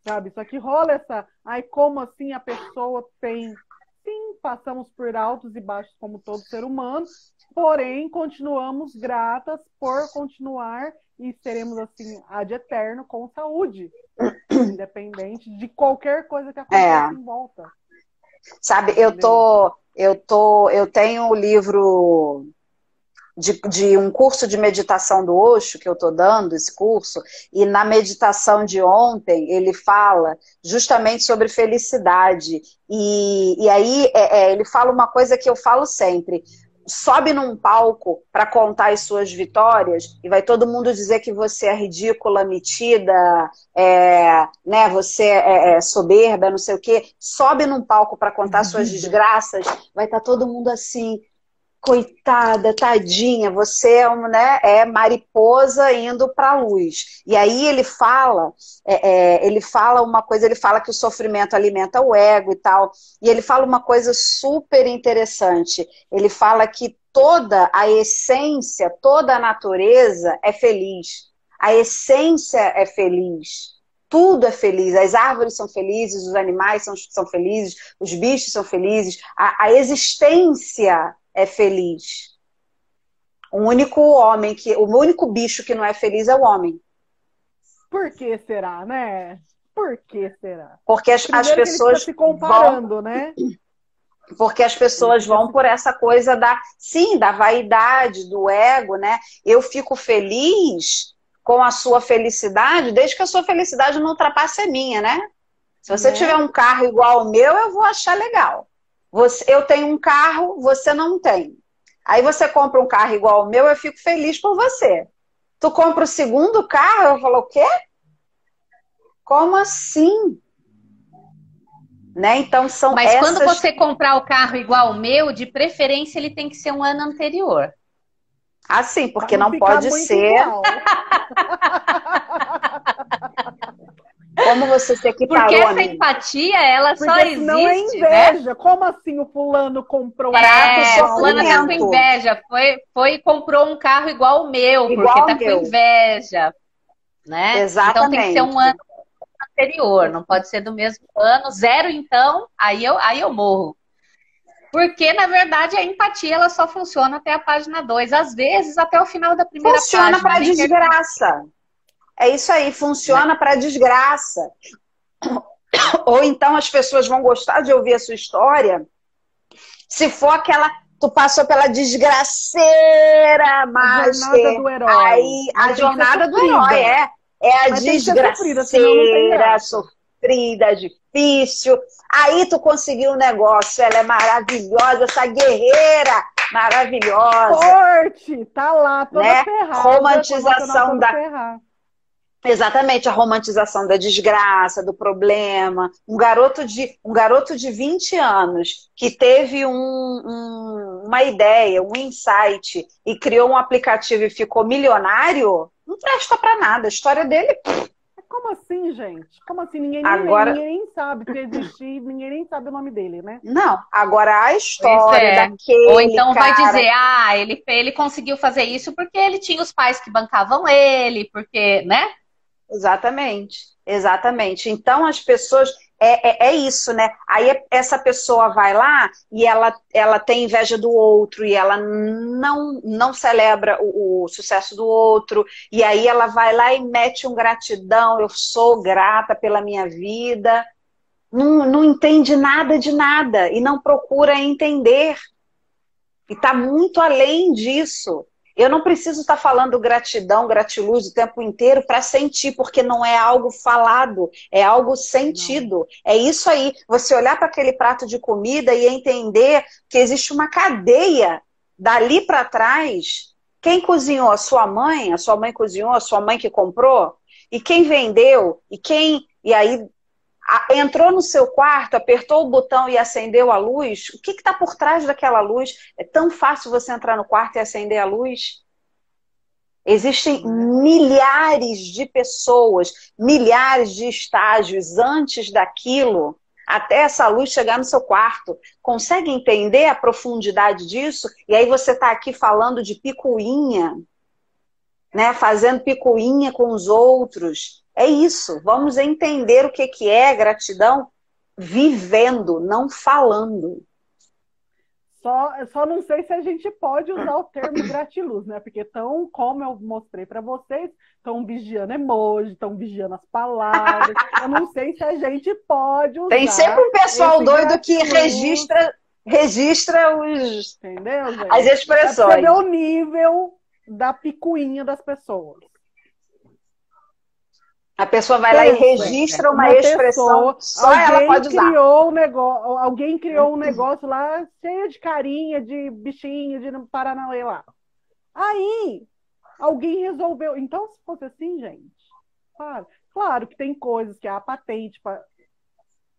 sabe? Só que rola essa. Ai, como assim a pessoa tem. Sim, passamos por altos e baixos como todo ser humano, porém continuamos gratas por continuar e seremos assim ad eterno com saúde, [clears throat] independente de qualquer coisa que aconteça é. em volta. Sabe, eu tô, eu tô, eu tenho o livro de, de, um curso de meditação do Osho, que eu estou dando, esse curso, e na meditação de ontem ele fala justamente sobre felicidade. E, e aí é, é, ele fala uma coisa que eu falo sempre. Sobe num palco para contar as suas vitórias e vai todo mundo dizer que você é ridícula, metida, é, né, você é, é soberba, não sei o quê. Sobe num palco para contar suas desgraças, vai estar tá todo mundo assim, coitada, tadinha, você é, um, né, é mariposa indo para a luz. E aí ele fala, é, é, ele fala uma coisa, ele fala que o sofrimento alimenta o ego e tal. E ele fala uma coisa super interessante. Ele fala que toda a essência, toda a natureza é feliz. A essência é feliz. Tudo é feliz, as árvores são felizes, os animais são, são felizes, os bichos são felizes, a, a existência é feliz. O único homem que, o único bicho que não é feliz é o homem. Por que será, né? Por que será? Porque as, as pessoas se comparando, né? [clears throat] Porque as pessoas vão por essa coisa da, sim, da vaidade, do ego, né? Eu fico feliz com a sua felicidade, desde que a sua felicidade não ultrapasse a minha, né? Se você Né? tiver um carro igual ao meu, eu vou achar legal. Você, eu tenho um carro, você não tem. Aí você compra um carro igual ao meu, eu fico feliz por você. Tu compra o segundo carro, eu falo, o quê? Como assim? Né? Então são Mas essas... quando você comprar o carro igual ao meu, de preferência ele tem que ser um ano anterior. Assim, porque não pode ser. [laughs] como você se Porque equiparou, essa amiga. empatia, ela só Porque senão é existe, né? inveja. Como assim o fulano comprou um É, Prato, fulana tá com inveja. Foi, foi e comprou um carro igual ao meu, Igual porque tá meu. com inveja. Né? Então tem que ser um ano anterior, não pode ser do mesmo ano. Zero, então, aí eu, aí eu morro. Porque, na verdade, a empatia ela só funciona até a página 2. Às vezes, até o final da primeira Funciona página. para nem que- desgraça. É isso aí, funciona para desgraça. Ou então as pessoas vão gostar de ouvir a sua história se for aquela. Tu passou pela desgraceira, mas. jornada do herói. Aí a ser jornada do herói é. É a Mas sofrida, desgraceira, sofrida, difícil. Aí tu conseguiu um negócio, ela é maravilhosa, essa guerreira maravilhosa. Forte, tá lá, toda Né? ferrada. Romantização da-. Exatamente, a romantização da desgraça, do problema. Um garoto de, um garoto de 20 anos que teve um- um- uma ideia, um insight e criou um aplicativo e ficou milionário, não presta pra nada. A história dele, Como assim, gente? Como assim? Ninguém nem, Agora- ninguém nem sabe que existir, ninguém nem sabe o nome dele, né? não. Agora a história é. daquele Ou então vai cara- dizer, ah, ele, ele conseguiu fazer isso porque ele tinha os pais que bancavam ele, porque, né? Exatamente, exatamente. Então as pessoas é, é, é isso, né? Aí essa pessoa vai lá e ela, ela tem inveja do outro e ela não, não celebra o, o sucesso do outro, e aí ela vai lá e mete um gratidão, eu sou grata pela minha vida. Não, não entende nada de nada e não procura entender. E está muito além disso. Eu não preciso estar falando gratidão, gratiluz o tempo inteiro para sentir, porque não é algo falado, é algo sentido. É isso aí. Você olhar para aquele prato de comida e entender que existe uma cadeia dali para trás. Quem cozinhou? A sua mãe? A sua mãe cozinhou? A sua mãe que comprou? E quem vendeu? E quem. E aí entrou no seu quarto, apertou o botão e acendeu a luz, o que está por trás daquela luz? É tão fácil você entrar no quarto e acender a luz? Existem milhares de pessoas, milhares de estágios antes daquilo, até essa luz chegar no seu quarto. Consegue entender a profundidade disso? E aí você está aqui falando de picuinha, né? Fazendo picuinha com os outros. É isso. Vamos entender o que, que é gratidão vivendo, não falando. Só, só não sei se a gente pode usar o termo gratiluz, né? Porque tão, como eu mostrei para vocês, estão vigiando emoji, estão vigiando as palavras. Eu não sei se a gente pode usar. Tem sempre um pessoal doido que gratiluz. registra, registra os, Entendeu, gente? as expressões. o nível da picuinha das pessoas. A pessoa vai lá e registra uma, Uma expressão, pessoa, só ela pode usar. criou um negócio, alguém criou um negócio lá cheio de carinha, de bichinho, de Paranauê lá. Aí, alguém resolveu. Então, se fosse assim, gente, claro, claro que tem coisas que a patente. pa-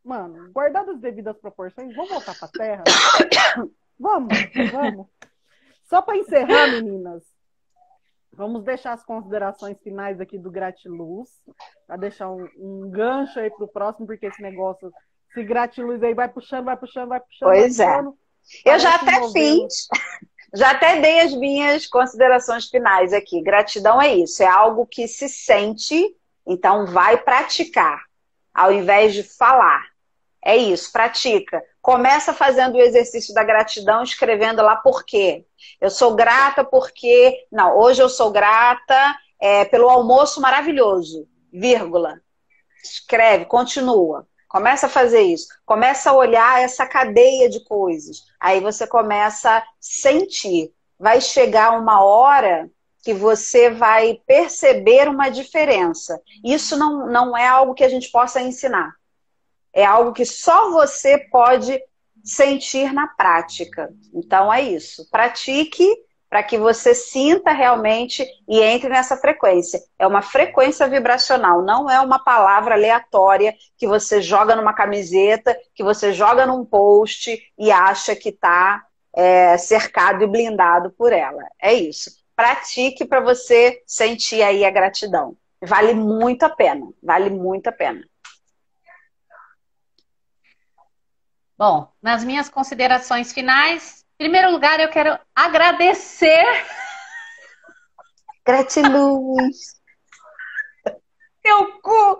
Mano, guardadas as devidas proporções, vamos voltar pra terra? [coughs] Vamos, vamos. Só para encerrar, meninas, vamos deixar as considerações finais aqui do Gratiluz, para deixar um, um gancho aí pro próximo, porque esse negócio, se Gratiluz aí vai puxando, vai puxando, vai puxando. Pois vai é. puxando. Eu já até fiz, [laughs] já até dei as minhas considerações finais aqui. Gratidão é isso, é algo que se sente, então vai praticar, ao invés de falar. É isso, pratica. Começa fazendo o exercício da gratidão, escrevendo lá por quê. Eu sou grata porque. Não, hoje eu sou grata é, pelo almoço maravilhoso, vírgula. Escreve, continua. Começa a fazer isso. Começa a olhar essa cadeia de coisas. Aí você começa a sentir. Vai chegar uma hora que você vai perceber uma diferença. Isso não, não é algo que a gente possa ensinar. É algo que só você pode sentir na prática. Então é isso. Pratique para que você sinta realmente e entre nessa frequência. É uma frequência vibracional, não é uma palavra aleatória que você joga numa camiseta, que você joga num post e acha que está é, cercado e blindado por ela. É isso. Pratique para você sentir aí a gratidão. Vale muito a pena, vale muito a pena. Bom, nas minhas considerações finais, em primeiro lugar, eu quero agradecer. Gratiluz. [laughs] Teu cu.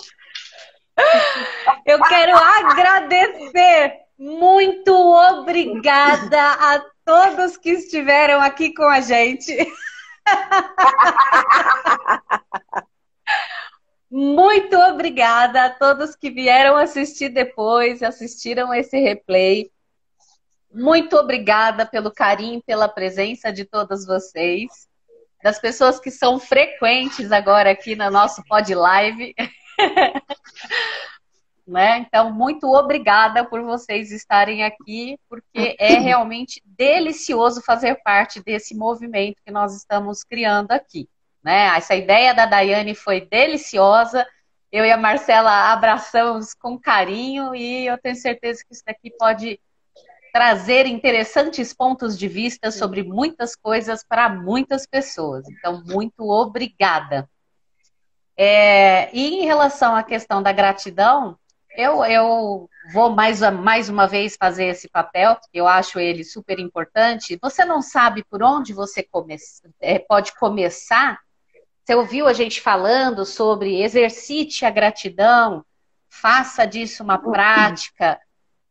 Eu quero agradecer. Muito obrigada a todos que estiveram aqui com a gente. [laughs] Muito obrigada a todos que vieram assistir depois, assistiram esse replay. Muito obrigada pelo carinho, pela presença de todas vocês, das pessoas que são frequentes agora aqui no nosso Pod Live. [laughs] né? Então, muito obrigada por vocês estarem aqui, porque é realmente delicioso fazer parte desse movimento que nós estamos criando aqui. Né? Essa ideia da Daiane foi deliciosa. Eu e a Marcela abraçamos com carinho e eu tenho certeza que isso daqui pode trazer interessantes pontos de vista sobre muitas coisas para muitas pessoas. Então, muito obrigada. É, e em relação à questão da gratidão, eu, eu vou mais, mais uma vez fazer esse papel, eu acho ele super importante. Você não sabe por onde você come, é, pode começar? Você ouviu a gente falando sobre exercite a gratidão, faça disso uma prática.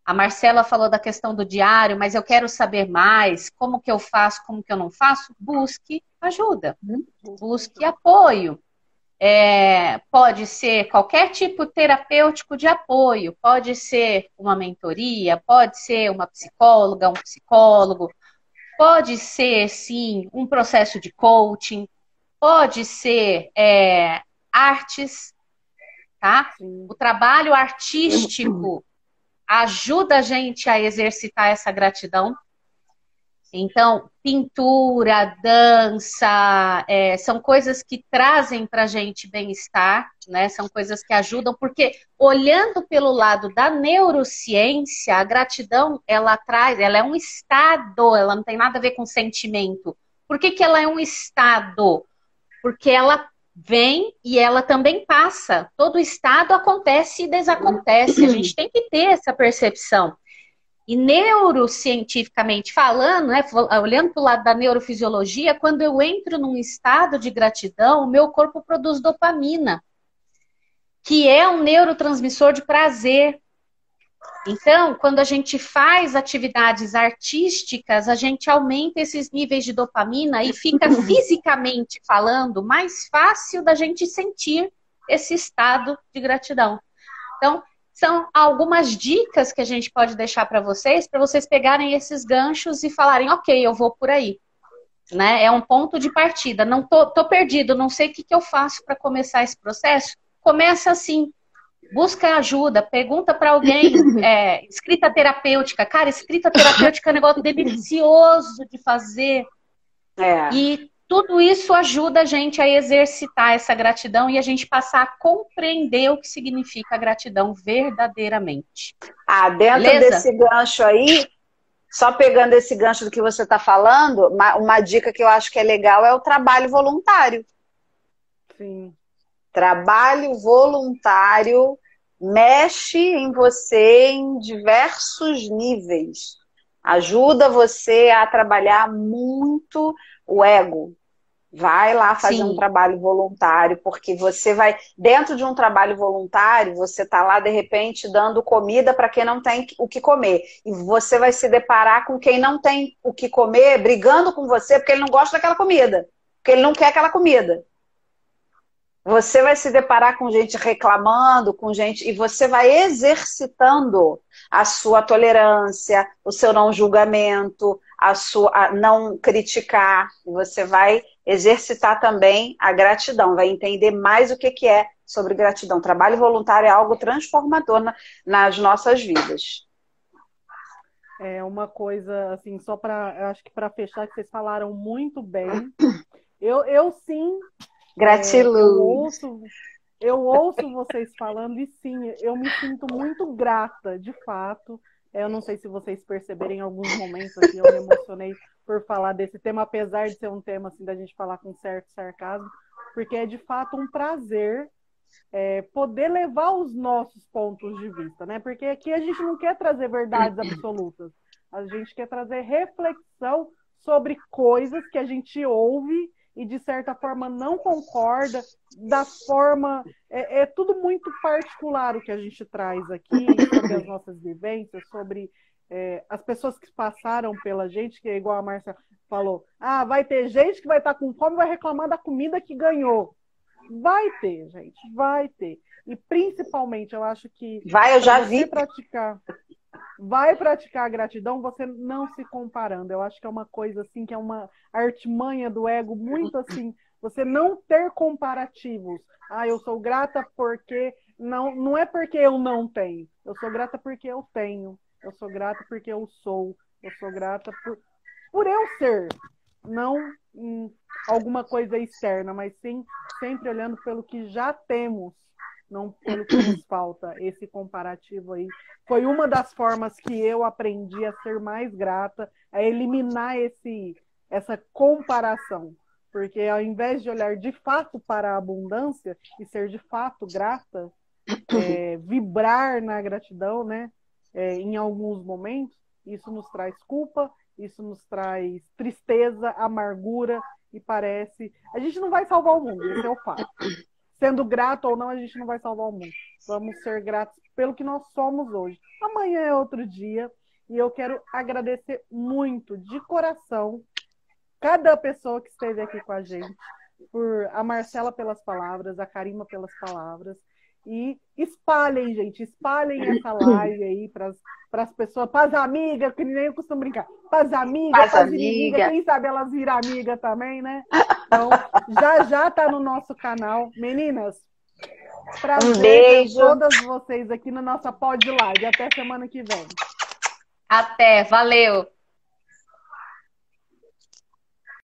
A Marcela falou da questão do diário, mas eu quero saber mais. Como que eu faço, como que eu não faço? Busque ajuda, busque apoio. É, pode ser qualquer tipo terapêutico de apoio, pode ser uma mentoria, pode ser uma psicóloga, um psicólogo, pode ser, sim, um processo de coaching, pode ser é, artes, tá? O trabalho artístico ajuda a gente a exercitar essa gratidão. Então, pintura, dança, é, são coisas que trazem para a gente bem-estar, né? São coisas que ajudam, porque olhando pelo lado da neurociência, a gratidão ela traz, ela é um estado, ela não tem nada a ver com sentimento. Por que, que ela é um estado? Porque ela vem e ela também passa. Todo estado acontece e desacontece. A gente tem que ter essa percepção. E neurocientificamente falando, né, olhando para o lado da neurofisiologia, quando eu entro num estado de gratidão, o meu corpo produz dopamina, que é um neurotransmissor de prazer. Então, quando a gente faz atividades artísticas, a gente aumenta esses níveis de dopamina e fica [laughs] fisicamente falando mais fácil da gente sentir esse estado de gratidão. Então, são algumas dicas que a gente pode deixar para vocês, para vocês pegarem esses ganchos e falarem, ok, eu vou por aí. Né? É um ponto de partida. Não tô, tô perdido, não sei o que, que eu faço para começar esse processo. Começa assim, busca ajuda, pergunta para alguém, [laughs] é, escrita terapêutica. Cara, escrita terapêutica é um negócio delicioso de fazer. É. E tudo isso ajuda a gente a exercitar essa gratidão e a gente passar a compreender o que significa a gratidão verdadeiramente. Ah, dentro Beleza? desse gancho aí, só pegando esse gancho do que você está falando, uma, uma dica que eu acho que é legal é o trabalho voluntário. Sim. Trabalho voluntário mexe em você em diversos níveis. Ajuda você a trabalhar muito o ego. Vai lá fazer Sim. um trabalho voluntário, porque você vai, dentro de um trabalho voluntário, você está lá de repente dando comida para quem não tem o que comer. E você vai se deparar com quem não tem o que comer, brigando com você porque ele não gosta daquela comida, porque ele não quer aquela comida. Você vai se deparar com gente reclamando, com gente, e você vai exercitando a sua tolerância, o seu não julgamento, a sua a não criticar. Você vai exercitar também a gratidão, vai entender mais o que, que é sobre gratidão. Trabalho voluntário é algo transformador na, nas nossas vidas. É uma coisa, assim, só para, acho que para fechar, que vocês falaram muito bem. [clears throat] Eu, eu sim Gratiluz. É, eu, ouço, eu ouço vocês falando e sim, eu me sinto muito grata, de fato. Eu não sei se vocês perceberem em alguns momentos aqui, eu me emocionei por falar desse tema, apesar de ser um tema assim da gente falar com certo sarcasmo, porque é de fato um prazer é, poder levar os nossos pontos de vista, né? Porque aqui a gente não quer trazer verdades absolutas, a gente quer trazer reflexão sobre coisas que a gente ouve e de certa forma não concorda da forma é, é, tudo muito particular o que a gente traz aqui sobre as nossas vivências sobre é, as pessoas que passaram pela gente que é igual a Márcia falou ah vai ter gente que vai estar com fome e vai reclamar da comida que ganhou. Vai ter gente vai ter. E principalmente eu acho que vai eu já vi. praticar vai praticar a gratidão você não se comparando. Eu acho que é uma coisa assim que é uma artimanha do ego muito assim, você não ter comparativos. Ah, eu sou grata porque não não é porque eu não tenho. Eu sou grata porque eu tenho. Eu sou grata porque eu sou. Eu sou grata por por eu ser, não em alguma coisa externa, mas sim sempre olhando pelo que já temos não pelo que nos falta. Esse comparativo aí foi uma das formas que eu aprendi a ser mais grata, a eliminar esse essa comparação. Porque ao invés de olhar de fato para a abundância e ser de fato grata, é, vibrar na gratidão, né? É, em alguns momentos, isso nos traz culpa, isso nos traz tristeza, amargura e parece. A gente não vai salvar o mundo, esse é o fato sendo grato ou não, a gente não vai salvar o mundo. Vamos ser gratos pelo que nós somos hoje. Amanhã é outro dia e eu quero agradecer muito, de coração, cada pessoa que esteve aqui com a gente, por a Marcela pelas palavras, a Karima pelas palavras. E espalhem, gente, espalhem essa live aí para as pessoas, para as amigas, que nem eu costumo brincar, para as amigas, para as amigas, quem sabe elas viram amiga também, né? Então, já já tá no nosso canal. Meninas, prazer um beijo. todas vocês aqui na nossa pod live. Até semana que vem. Até, valeu.